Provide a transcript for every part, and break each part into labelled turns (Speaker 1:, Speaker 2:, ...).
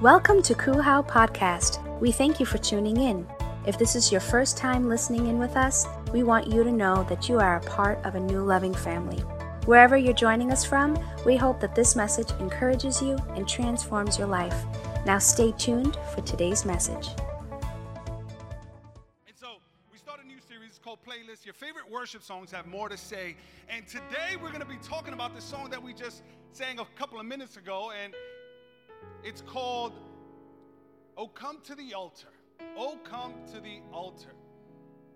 Speaker 1: Welcome to Kuhau Podcast. We thank you for tuning in. If this is your first time listening in with us, we want you to know that you are a part of a new loving family. Wherever you're joining us from, we hope that this message encourages you and transforms your life. Now stay tuned for today's message.
Speaker 2: And so we start a new series called Playlist. Your favorite worship songs have more to say. And today we're going to be talking about the song that we just sang a couple of minutes ago. And it's called Oh Come to the Altar. Oh Come to the Altar.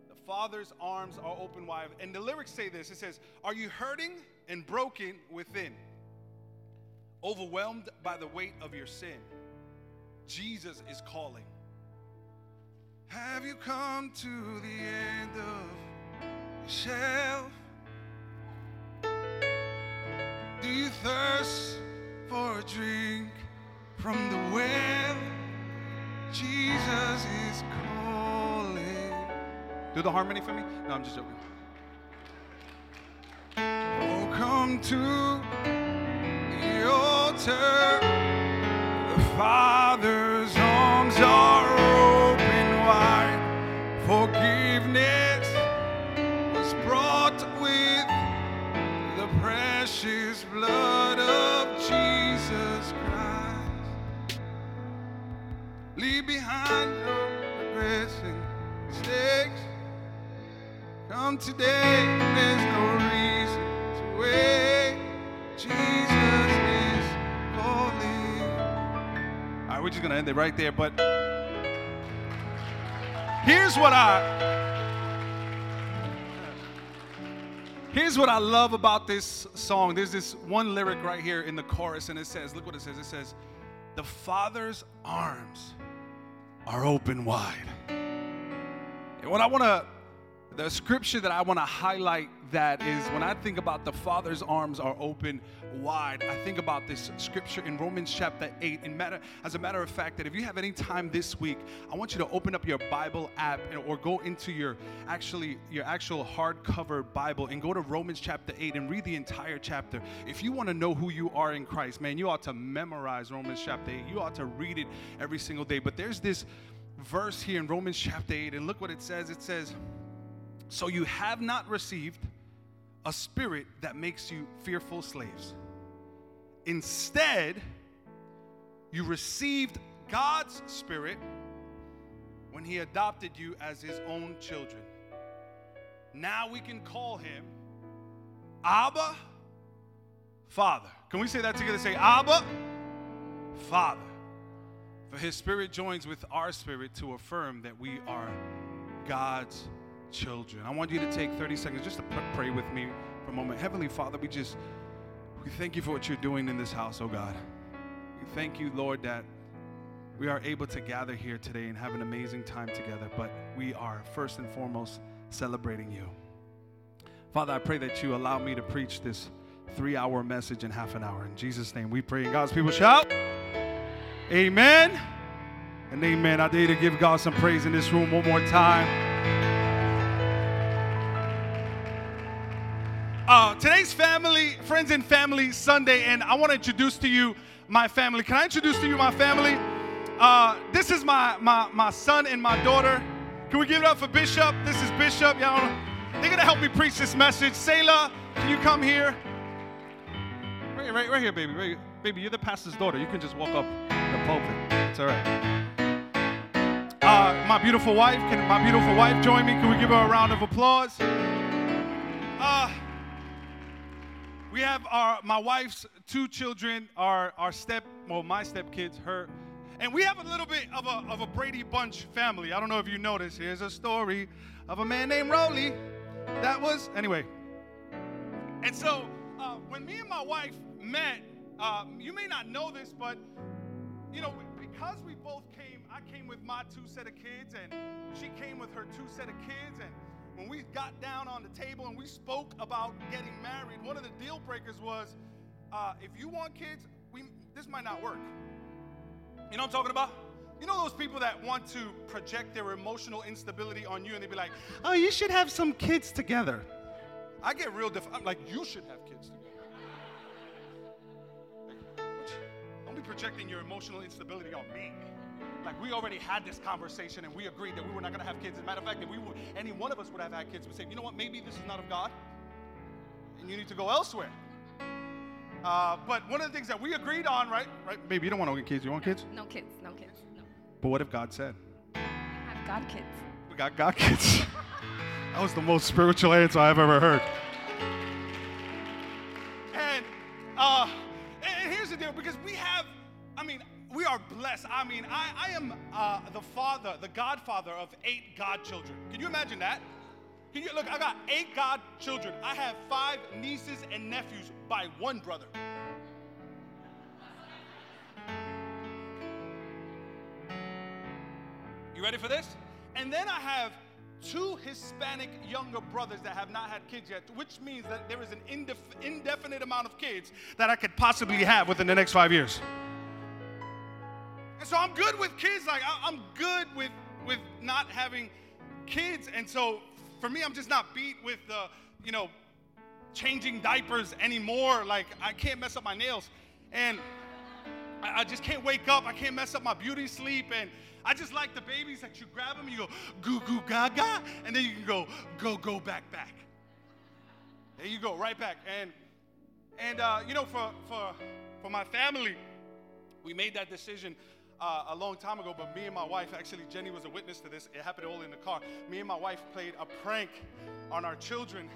Speaker 2: The Father's arms are open wide. And the lyrics say this it says, Are you hurting and broken within? Overwhelmed by the weight of your sin? Jesus is calling. Have you come to the end of your shelf? Do you thirst for a drink from the well? Jesus is calling. Do the harmony for me? No, I'm just joking. Oh, come to the altar. Today, there's no reason to wait. Jesus is calling. All right, we're just gonna end it right there, but here's what I Here's what I love about this song. There's this one lyric right here in the chorus, and it says, look what it says. It says, The Father's arms are open wide. And what I want to, the scripture that I want to highlight that is when I think about the Father's arms are open wide, I think about this scripture in Romans chapter 8. And matter, as a matter of fact, that if you have any time this week, I want you to open up your Bible app and, or go into your actually your actual hardcover Bible and go to Romans chapter 8 and read the entire chapter. If you want to know who you are in Christ, man, you ought to memorize Romans chapter 8. You ought to read it every single day. But there's this verse here in Romans chapter 8, and look what it says. It says, So you have not received a spirit that makes you fearful slaves. Instead, you received God's spirit when He adopted you as His own children. Now we can call Him Abba, Father. Can we say that together? Say, Abba, Father. For His spirit joins with our spirit to affirm that we are God's children. I want you to take 30 seconds just to pray with me for a moment. Heavenly Father, we just we thank you for what you're doing in this house, oh God. We thank you, Lord, that we are able to gather here today and have an amazing time together, but we are first and foremost celebrating you. Father, I pray that you allow me to preach this three hour message in half an hour. In Jesus' name we pray. And God's people shout, Amen and amen. I dare you to give God some praise in this room one more time. Uh, today's family, friends and family Sunday, and I want to introduce to you my family. Can I introduce to you my family? Uh, this is my, my, my son and my daughter. Can we give it up for Bishop? This is Bishop. Y'all, they're gonna help me preach this message. Selah, can you come here? Right, right, right here, baby. Right, baby, you're the pastor's daughter. You can just walk up the pulpit. It's all right. Uh, my beautiful wife, can my beautiful wife join me? Can we give her a round of applause? Uh, we have our my wife's two children, our our step, well, my step kids, her, and we have a little bit of a of a Brady Bunch family. I don't know if you noticed. Here's a story of a man named Rolly. That was anyway. And so uh, when me and my wife met, uh, you may not know this, but you know because we both came, I came with my two set of kids, and she came with her two set of kids, and when we got down on the table and we spoke about getting married, one of the deal breakers was uh, if you want kids, we, this might not work. You know what I'm talking about? You know those people that want to project their emotional instability on you and they'd be like, oh, you should have some kids together. I get real def- I'm like, you should have kids together. Like, don't be projecting your emotional instability on me. Like we already had this conversation and we agreed that we were not going to have kids. As a matter of fact, if we were, any one of us would have had kids, would say, you know what, maybe this is not of God, and you need to go elsewhere. Uh, but one of the things that we agreed on, right? Right, baby, you don't want to get kids. You want kids?
Speaker 3: No kids, no kids, no.
Speaker 2: But what if God said,
Speaker 3: I have God kids.
Speaker 2: we got God kids? that was the most spiritual answer I've ever heard. And uh, we are blessed. I mean, I, I am uh, the father, the godfather of eight godchildren. Can you imagine that? Can you look? I got eight godchildren. I have five nieces and nephews by one brother. You ready for this? And then I have two Hispanic younger brothers that have not had kids yet, which means that there is an indef- indefinite amount of kids that I could possibly have within the next five years. And so I'm good with kids. Like I- I'm good with with not having kids. And so for me, I'm just not beat with the you know changing diapers anymore. Like I can't mess up my nails, and I, I just can't wake up. I can't mess up my beauty sleep, and I just like the babies that you grab them, you go goo goo gaga, and then you can go go go back back. There you go, right back. And and uh, you know, for for for my family, we made that decision uh, a long time ago. But me and my wife, actually, Jenny was a witness to this. It happened all in the car. Me and my wife played a prank on our children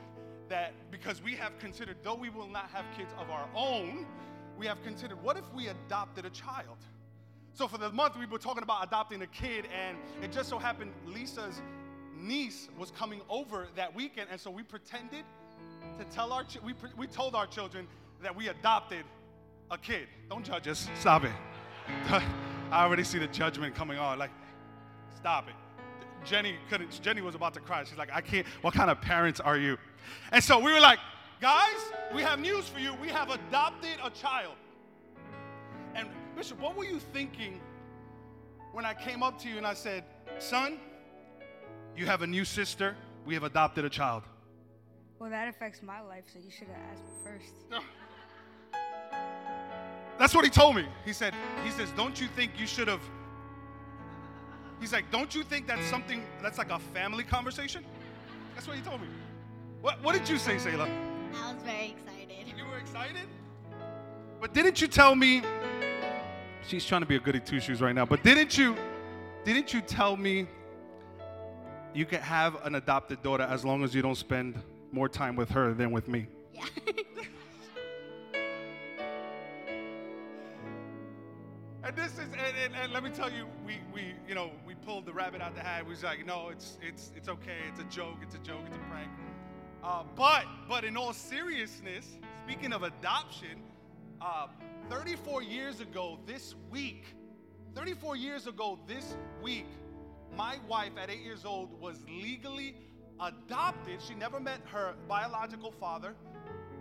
Speaker 2: that because we have considered, though we will not have kids of our own, we have considered what if we adopted a child? So for the month, we were talking about adopting a kid, and it just so happened Lisa's niece was coming over that weekend, and so we pretended to tell our we, we told our children that we adopted a kid. Don't judge us. Stop it. I already see the judgment coming on. Like, stop it. Jenny couldn't. Jenny was about to cry. She's like, I can't. What kind of parents are you? And so we were like, guys, we have news for you. We have adopted a child. And Bishop, what were you thinking when I came up to you and I said, son, you have a new sister. We have adopted a child.
Speaker 4: Well, that affects my life, so you should have asked me first.
Speaker 2: That's what he told me. He said, he says, don't you think you should have? He's like, don't you think that's something that's like a family conversation? That's what he told me. What, what did you say, Selah?
Speaker 5: I was very excited.
Speaker 2: You were excited? But didn't you tell me? She's trying to be a goody two shoes right now. But didn't you? Didn't you tell me you can have an adopted daughter as long as you don't spend more time with her than with me?
Speaker 5: Yeah.
Speaker 2: tell you, we, we, you know, we pulled the rabbit out the hat. We was like, no, it's, it's, it's okay. It's a joke. It's a joke. It's a prank. Uh, but, but in all seriousness, speaking of adoption, uh, 34 years ago this week, 34 years ago this week, my wife at eight years old was legally adopted. She never met her biological father,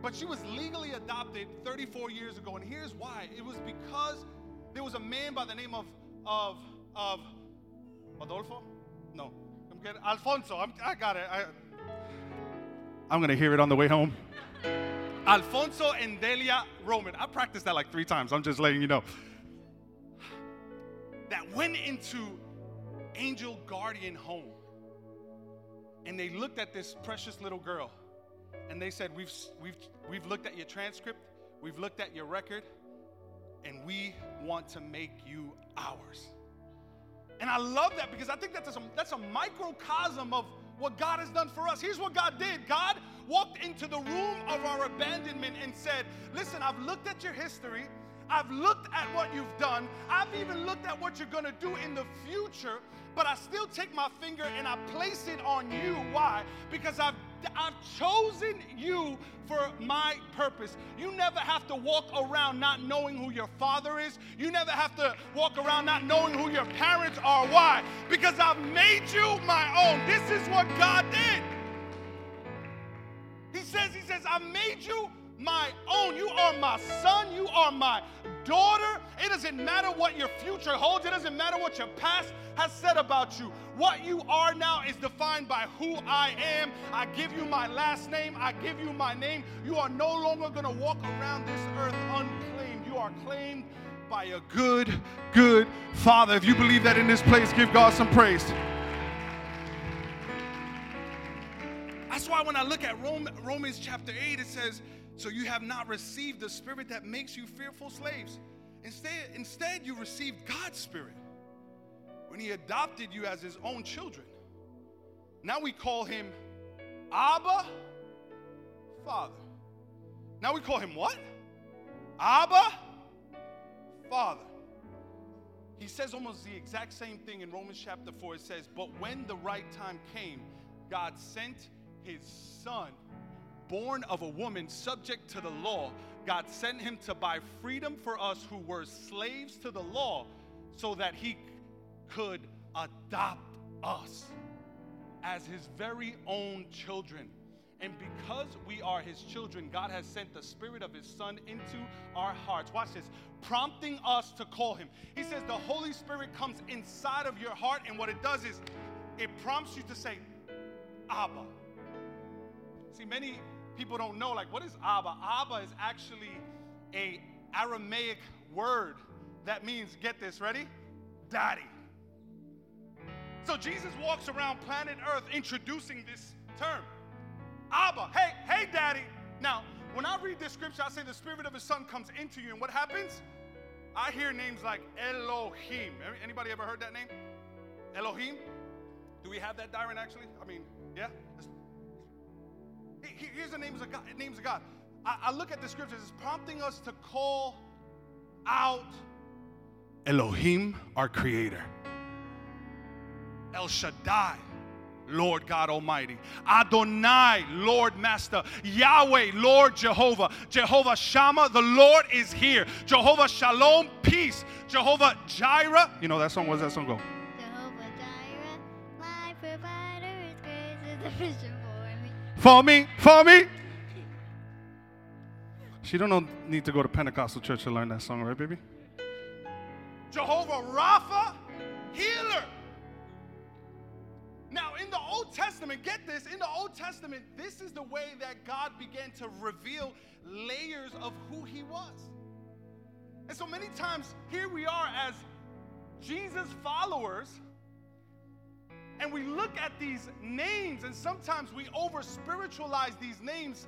Speaker 2: but she was legally adopted 34 years ago. And here's why it was because there was a man by the name of, of, of Adolfo? No, I'm Alfonso. I'm, I got it. I, I'm going to hear it on the way home. Alfonso and Delia Roman. I practiced that like three times. I'm just letting you know. That went into Angel Guardian Home. And they looked at this precious little girl. And they said, We've, we've, we've looked at your transcript, we've looked at your record, and we want to make you ours. And I love that because I think that's a, that's a microcosm of what God has done for us. Here's what God did God walked into the room of our abandonment and said, Listen, I've looked at your history. I've looked at what you've done. I've even looked at what you're going to do in the future. But I still take my finger and I place it on you. Why? Because I've I've chosen you for my purpose. You never have to walk around not knowing who your father is. You never have to walk around not knowing who your parents are. Why? Because I've made you my own. This is what God did. He says, He says, I made you my own. You are my son. You are my daughter. It doesn't matter what your future holds. It doesn't matter what your past has said about you. What you are now is defined by who I am. I give you my last name. I give you my name. You are no longer going to walk around this earth unclaimed. You are claimed by a good, good Father. If you believe that in this place, give God some praise. That's why when I look at Romans chapter 8, it says, So you have not received the spirit that makes you fearful slaves. Instead, instead you received God's spirit when He adopted you as His own children. Now we call Him Abba Father. Now we call Him what? Abba Father. He says almost the exact same thing in Romans chapter 4. It says, But when the right time came, God sent his son, born of a woman subject to the law. God sent him to buy freedom for us who were slaves to the law so that he could adopt us as his very own children. And because we are his children, God has sent the spirit of his son into our hearts. Watch this, prompting us to call him. He says the Holy Spirit comes inside of your heart, and what it does is it prompts you to say, Abba. See, many people don't know, like, what is Abba? Abba is actually a Aramaic word that means, get this, ready? Daddy. So Jesus walks around planet Earth introducing this term. Abba, hey, hey, daddy. Now, when I read this scripture, I say the spirit of his son comes into you, and what happens? I hear names like Elohim. Anybody ever heard that name? Elohim? Do we have that, Dyron, actually? I mean, yeah? Here's the names of God. Names of God. I, I look at the scriptures, it's prompting us to call out Elohim, our creator. El Shaddai, Lord God Almighty. Adonai, Lord Master. Yahweh, Lord Jehovah. Jehovah Shammah, the Lord is here. Jehovah Shalom, peace. Jehovah Jireh. You know that song? What does that song go?
Speaker 5: Jehovah Jireh, my provider grace for me.
Speaker 2: For me. She don't need to go to Pentecostal church to learn that song, right, baby? Jehovah Rapha, healer. Now, in the Old Testament, get this, in the Old Testament, this is the way that God began to reveal layers of who He was. And so many times, here we are as Jesus followers, and we look at these names, and sometimes we over spiritualize these names,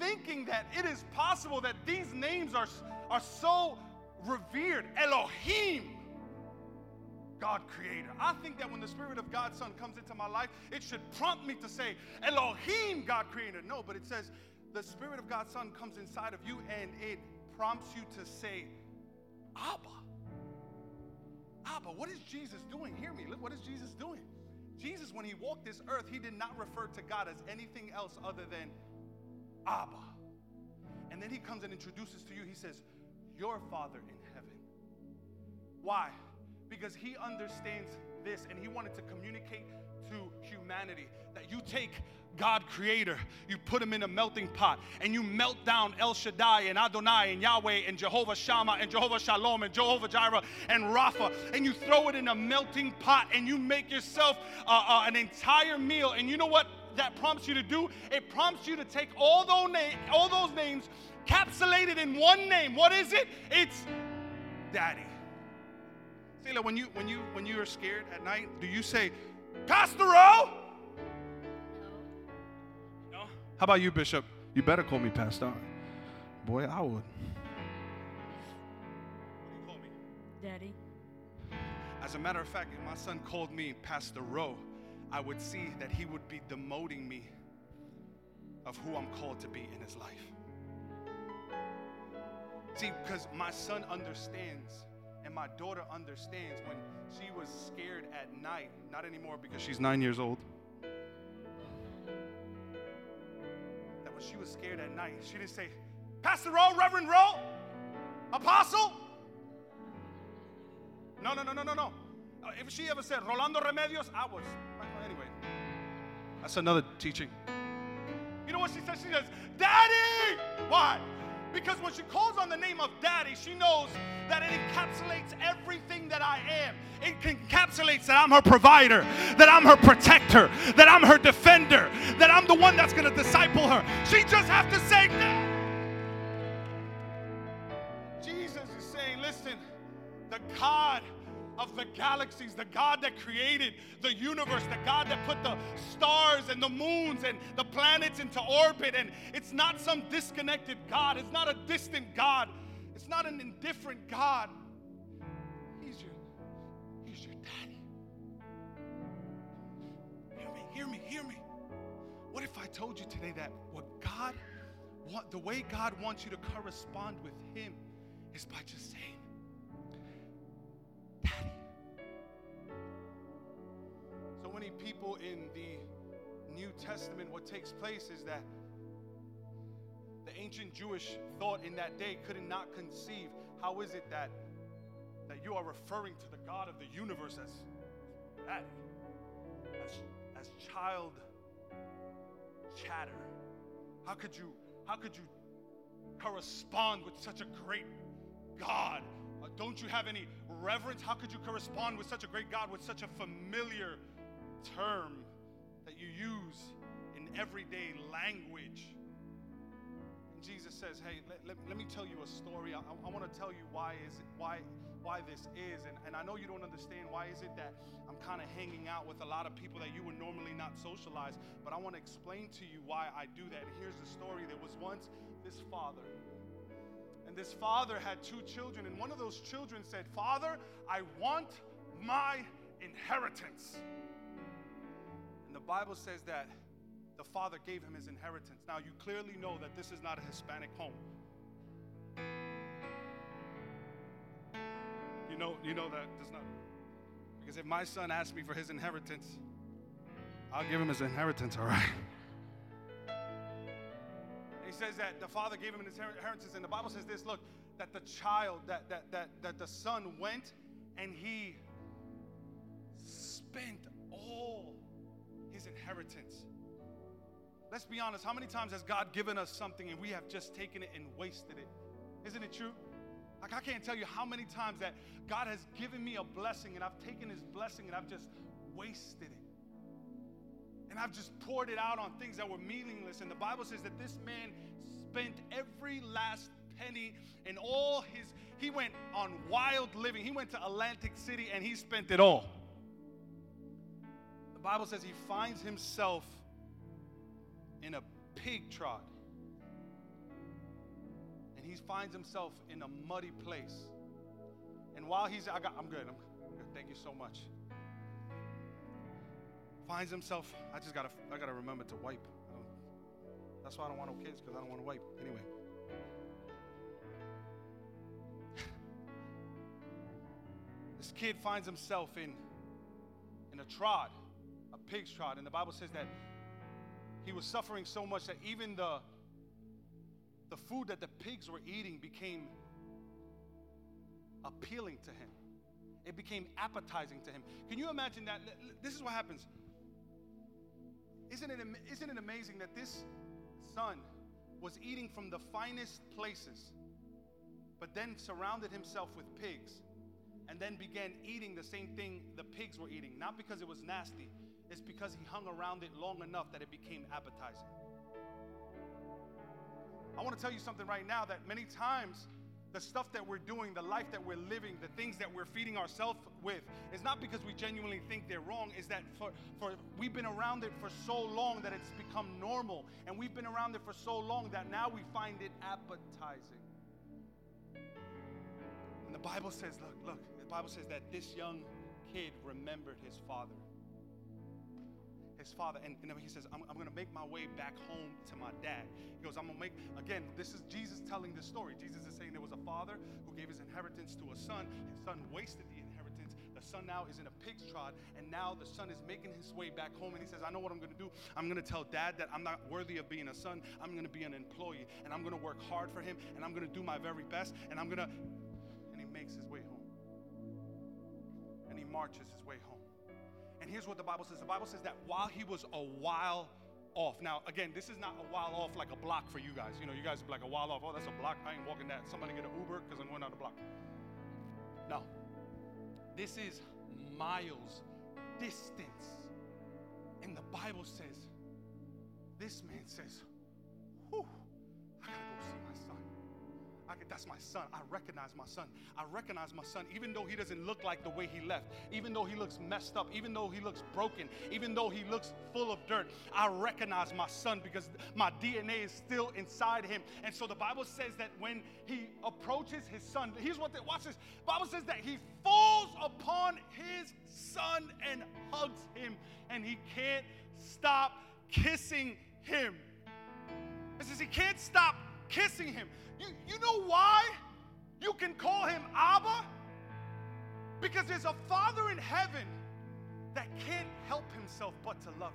Speaker 2: thinking that it is possible that these names are, are so revered. Elohim, God creator. I think that when the Spirit of God's Son comes into my life, it should prompt me to say, Elohim, God creator. No, but it says, the Spirit of God's Son comes inside of you and it prompts you to say, Abba. Abba, what is Jesus doing? Hear me. Look, what is Jesus doing? Jesus, when he walked this earth, he did not refer to God as anything else other than Abba. And then he comes and introduces to you, he says, Your Father in heaven. Why? because he understands this and he wanted to communicate humanity that you take God creator, you put him in a melting pot and you melt down El Shaddai and Adonai and Yahweh and Jehovah Shammah and Jehovah Shalom and Jehovah Jireh and Rapha and you throw it in a melting pot and you make yourself uh, uh, an entire meal. And you know what that prompts you to do? It prompts you to take all those, na- all those names, capsulated in one name. What is it? It's Daddy. Selah, when you when you when you are scared at night, do you say, Pastor O? No. How about you, Bishop? You better call me Pastor. Boy, I would. What do you call me?
Speaker 4: Daddy.
Speaker 2: As a matter of fact, if my son called me Pastor Rowe, I would see that he would be demoting me of who I'm called to be in his life. See, because my son understands and my daughter understands when she was scared at night, not anymore because she's nine years old. That when she was scared at night, she didn't say, Pastor Rowe, Reverend Rowe, Apostle. No, no, no, no, no, no. Uh, if she ever said Rolando Remedios, I was. Anyway, that's another teaching. You know what she says? She says, Daddy! Why? Because when she calls on the name of daddy, she knows that it encapsulates everything that I am. It encapsulates that I'm her provider, that I'm her protector, that I'm her defender, that I'm the one that's going to disciple her. She just has to say, Jesus is saying, listen, the God of the galaxies, the God that created the universe, the God that put the stars and the moons and the planets into orbit. And it's not some disconnected God, it's not a distant God, it's not an indifferent God. He's your, he's your daddy. Hear me, hear me, hear me. What if I told you today that what God, the way God wants you to correspond with Him is by just saying, Daddy. So many people in the New Testament, what takes place is that the ancient Jewish thought in that day could not conceive. How is it that that you are referring to the God of the universe as daddy, as, as child chatter? How could you how could you correspond with such a great God? Uh, don't you have any reverence? How could you correspond with such a great God with such a familiar term that you use in everyday language? And Jesus says, "Hey, let, let, let me tell you a story. I, I want to tell you why is it, why why this is, and, and I know you don't understand why is it that I'm kind of hanging out with a lot of people that you would normally not socialize, but I want to explain to you why I do that. And here's the story. There was once this father, and this father had two children, and one of those children said, Father, I want my inheritance. And the Bible says that the father gave him his inheritance. Now, you clearly know that this is not a Hispanic home. You know, you know that does not. Because if my son asks me for his inheritance, I'll give him his inheritance, all right? He says that the father gave him his inheritance, and the Bible says this look, that the child, that, that, that, that the son went and he spent all his inheritance. Let's be honest, how many times has God given us something and we have just taken it and wasted it? Isn't it true? Like, I can't tell you how many times that God has given me a blessing and I've taken his blessing and I've just wasted it. And I've just poured it out on things that were meaningless. And the Bible says that this man spent every last penny and all his, he went on wild living. He went to Atlantic City and he spent it all. The Bible says he finds himself in a pig trot and he finds himself in a muddy place. And while he's, I got, I'm good. I'm good. Thank you so much. Finds himself. I just gotta, I gotta remember to wipe. That's why I don't want no kids because I don't want to wipe. Anyway. this kid finds himself in, in a trot, a pig's trot, and the Bible says that he was suffering so much that even the the food that the pigs were eating became appealing to him. It became appetizing to him. Can you imagine that? This is what happens. Isn't it, isn't it amazing that this son was eating from the finest places, but then surrounded himself with pigs, and then began eating the same thing the pigs were eating? Not because it was nasty, it's because he hung around it long enough that it became appetizing. I want to tell you something right now that many times the stuff that we're doing, the life that we're living, the things that we're feeding ourselves with is not because we genuinely think they're wrong, is that for, for we've been around it for so long that it's become normal. And we've been around it for so long that now we find it appetizing. And the Bible says, look, look, the Bible says that this young kid remembered his father his father. And, and he says, I'm, I'm going to make my way back home to my dad. He goes, I'm going to make, again, this is Jesus telling this story. Jesus is saying there was a father who gave his inheritance to a son. His son wasted the inheritance. The son now is in a pig's trot. And now the son is making his way back home. And he says, I know what I'm going to do. I'm going to tell dad that I'm not worthy of being a son. I'm going to be an employee. And I'm going to work hard for him. And I'm going to do my very best. And I'm going to, and he makes his way home. And he marches his way home. And here's what the Bible says the Bible says that while he was a while off. Now, again, this is not a while off like a block for you guys. You know, you guys like a while off. Oh, that's a block. I ain't walking that. Somebody get an Uber because I'm going down the block. No. This is miles distance. And the Bible says, this man says, I that's my son. I recognize my son. I recognize my son, even though he doesn't look like the way he left, even though he looks messed up, even though he looks broken, even though he looks full of dirt. I recognize my son because my DNA is still inside him. And so the Bible says that when he approaches his son, here's what, the, watch this. Bible says that he falls upon his son and hugs him, and he can't stop kissing him. It says he can't stop kissing him. You, you know why you can call him Abba? Because there's a Father in heaven that can't help himself but to love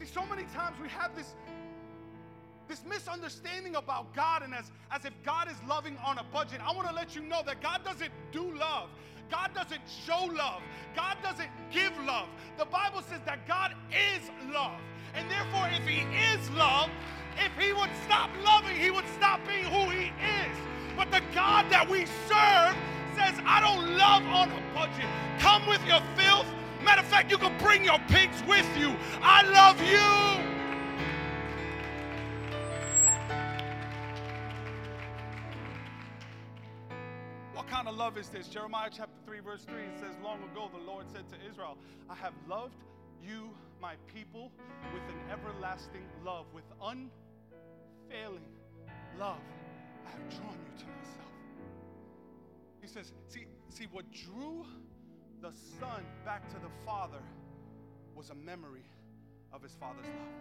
Speaker 2: you. See, so many times we have this, this misunderstanding about God and as, as if God is loving on a budget. I want to let you know that God doesn't do love. God doesn't show love. God doesn't give love. The Bible says that God is love. And therefore, if He is love, if He would stop loving, He would stop being who He is. But the God that we serve says, I don't love on a budget. Come with your filth. Matter of fact, you can bring your pigs with you. I love you. What kind of love is this? Jeremiah chapter 3, verse 3, it says, Long ago the Lord said to Israel, I have loved you, my people, with an everlasting love, with unfailing love. I have drawn you to myself. He says, see, see, what drew the Son back to the Father was a memory of his Father's love.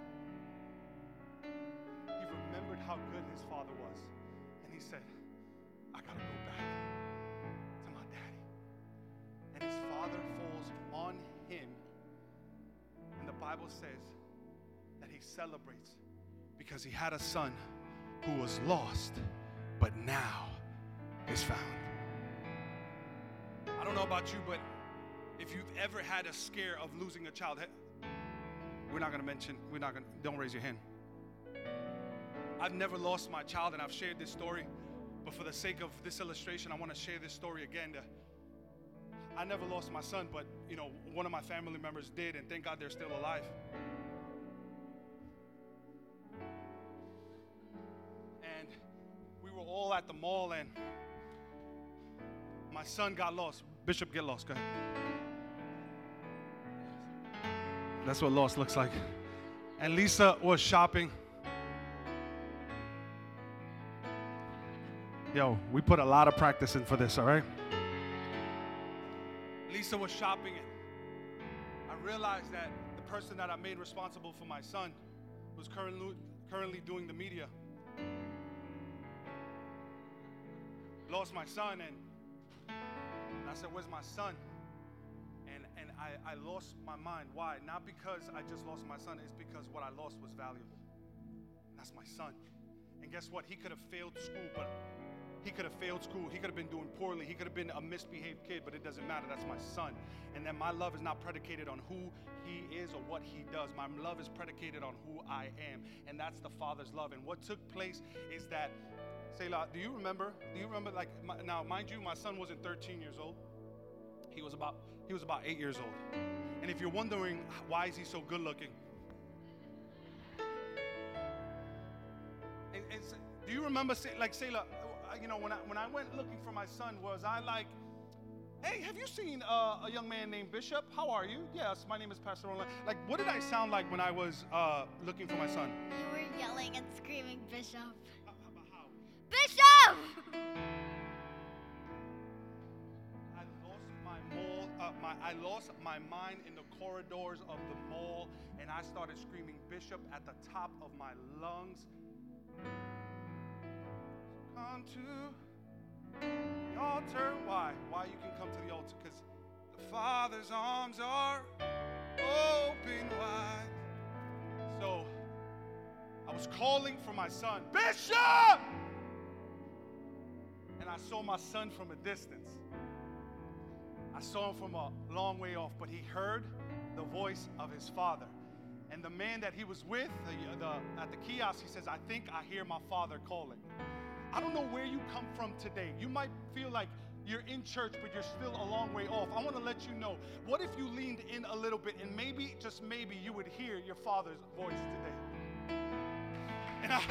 Speaker 2: He remembered how good his Father was. And he said, I got to go back to my daddy. And his Father falls on him. And the Bible says that he celebrates because he had a son who was lost, but now is found. I don't know about you, but if you've ever had a scare of losing a child, we're not going to mention, we're not going to, don't raise your hand. I've never lost my child, and I've shared this story, but for the sake of this illustration, I want to share this story again. To, I never lost my son, but you know, one of my family members did, and thank God they're still alive. Were all at the mall, and my son got lost. Bishop, get lost. Go ahead. That's what lost looks like. And Lisa was shopping. Yo, we put a lot of practice in for this, all right? Lisa was shopping, and I realized that the person that I made responsible for my son was currently, currently doing the media. Lost my son, and, I said, Where's my son? And, and I, I lost my mind. Why? Not because I just lost my son, it's because what I lost was valuable. That's my son. And guess what? He could have failed school, but he could have failed school. He could have been doing poorly. He could have been a misbehaved kid, but it doesn't matter. That's my son. And then my love is not predicated on who he is or what he does. My love is predicated on who I am. And that's the Father's love. And what took place is that, Selah, do you remember? Do you remember, like, my, now, mind you, my son wasn't 13 years old. He was about he was about eight years old. And if you're wondering why is he so good looking, and, and do you remember like Selah, you know when I when I went looking for my son, was I like, hey, have you seen uh, a young man named Bishop? How are you? Yes, my name is Pastor Roland. Like, what did I sound like when I was uh, looking for my son?
Speaker 5: You were yelling and screaming, Bishop. Bishop!
Speaker 2: I lost my mall, uh, my, I lost my mind in the corridors of the mall, and I started screaming Bishop at the top of my lungs. Come to the altar. Why? Why you can come to the altar? Because the Father's arms are open wide. So I was calling for my son, Bishop! And I saw my son from a distance. I saw him from a long way off, but he heard the voice of his father. And the man that he was with the, the, at the kiosk, he says, I think I hear my father calling. I don't know where you come from today. You might feel like you're in church, but you're still a long way off. I want to let you know what if you leaned in a little bit and maybe, just maybe, you would hear your father's voice today? And I,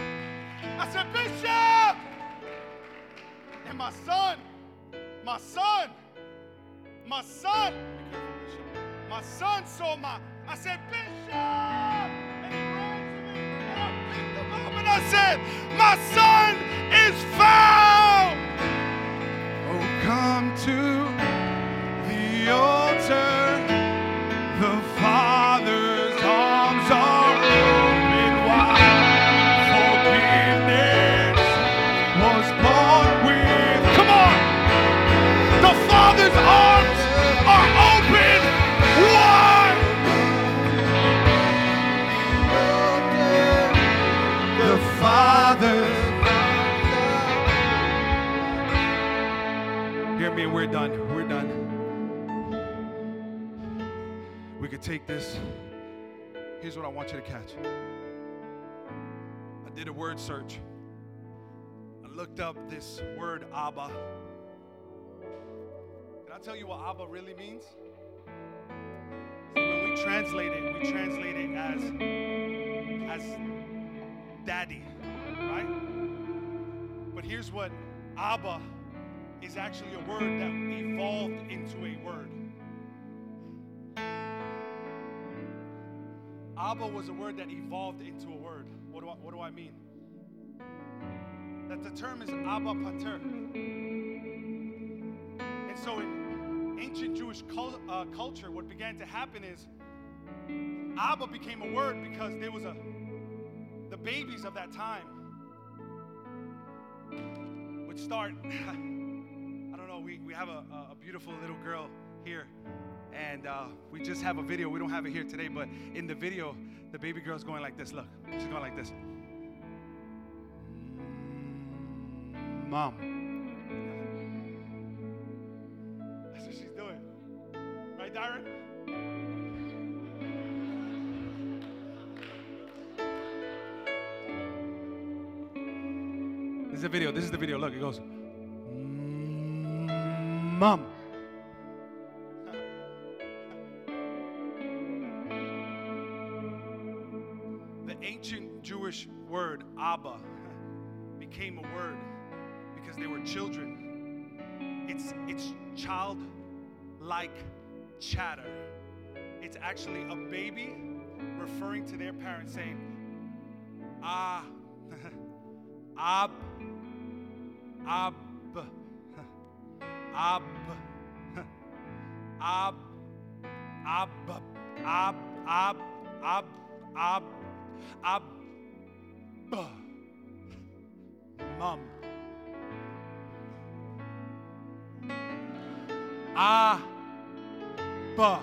Speaker 2: I said, Bishop! And my son, my son, my son. My son saw my, I said, Bishop! And he ran to me, and I picked him up, and I said, My son is found! Oh, come to the altar. Take this. Here's what I want you to catch. I did a word search. I looked up this word Abba. Can I tell you what Abba really means? See, when we translate it, we translate it as as daddy, right? But here's what Abba is actually a word that evolved into a word. Abba was a word that evolved into a word. What do I, what do I mean? That the term is Abba Pater. And so in ancient Jewish cul- uh, culture, what began to happen is Abba became a word because there was a, the babies of that time would start, I don't know, we, we have a- a beautiful little girl here and uh, we just have a video. We don't have it here today, but in the video, the baby girl's going like this. Look, she's going like this. Mom. That's what she's doing. Right, Darren? This is the video. This is the video. Look, it goes. Mom. Because they were children. It's it's child-like chatter. It's actually a baby referring to their parents saying, Ah, Ab, Ab, Ab, Ab, Ab, Ab, Ab, Ab, Ab, Ab, Mum. Ah, Ba.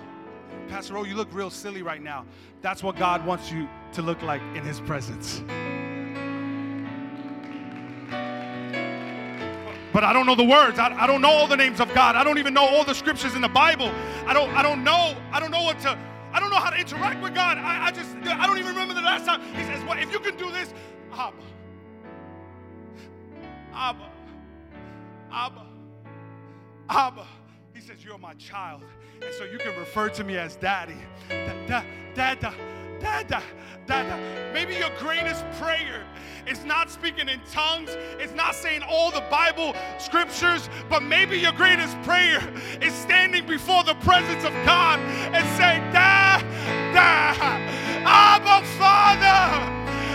Speaker 2: Pastor O, you look real silly right now. That's what God wants you to look like in His presence. But I don't know the words. I, I don't know all the names of God. I don't even know all the scriptures in the Bible. I don't. I don't know. I don't know what to. I don't know how to interact with God. I, I just. I don't even remember the last time He says, "Well, if you can do this, Abba, Abba, Abba, Abba." Says, You're my child. And so you can refer to me as daddy. Da, da, dada, dada, dada. Maybe your greatest prayer is not speaking in tongues, it's not saying all the Bible scriptures, but maybe your greatest prayer is standing before the presence of God and saying, da, Abba Father.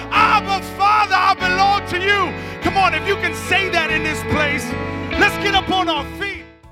Speaker 2: Abba, Father, I belong to you. Come on, if you can say that in this place, let's get up on our feet.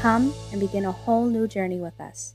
Speaker 1: Come and begin a whole new journey with us.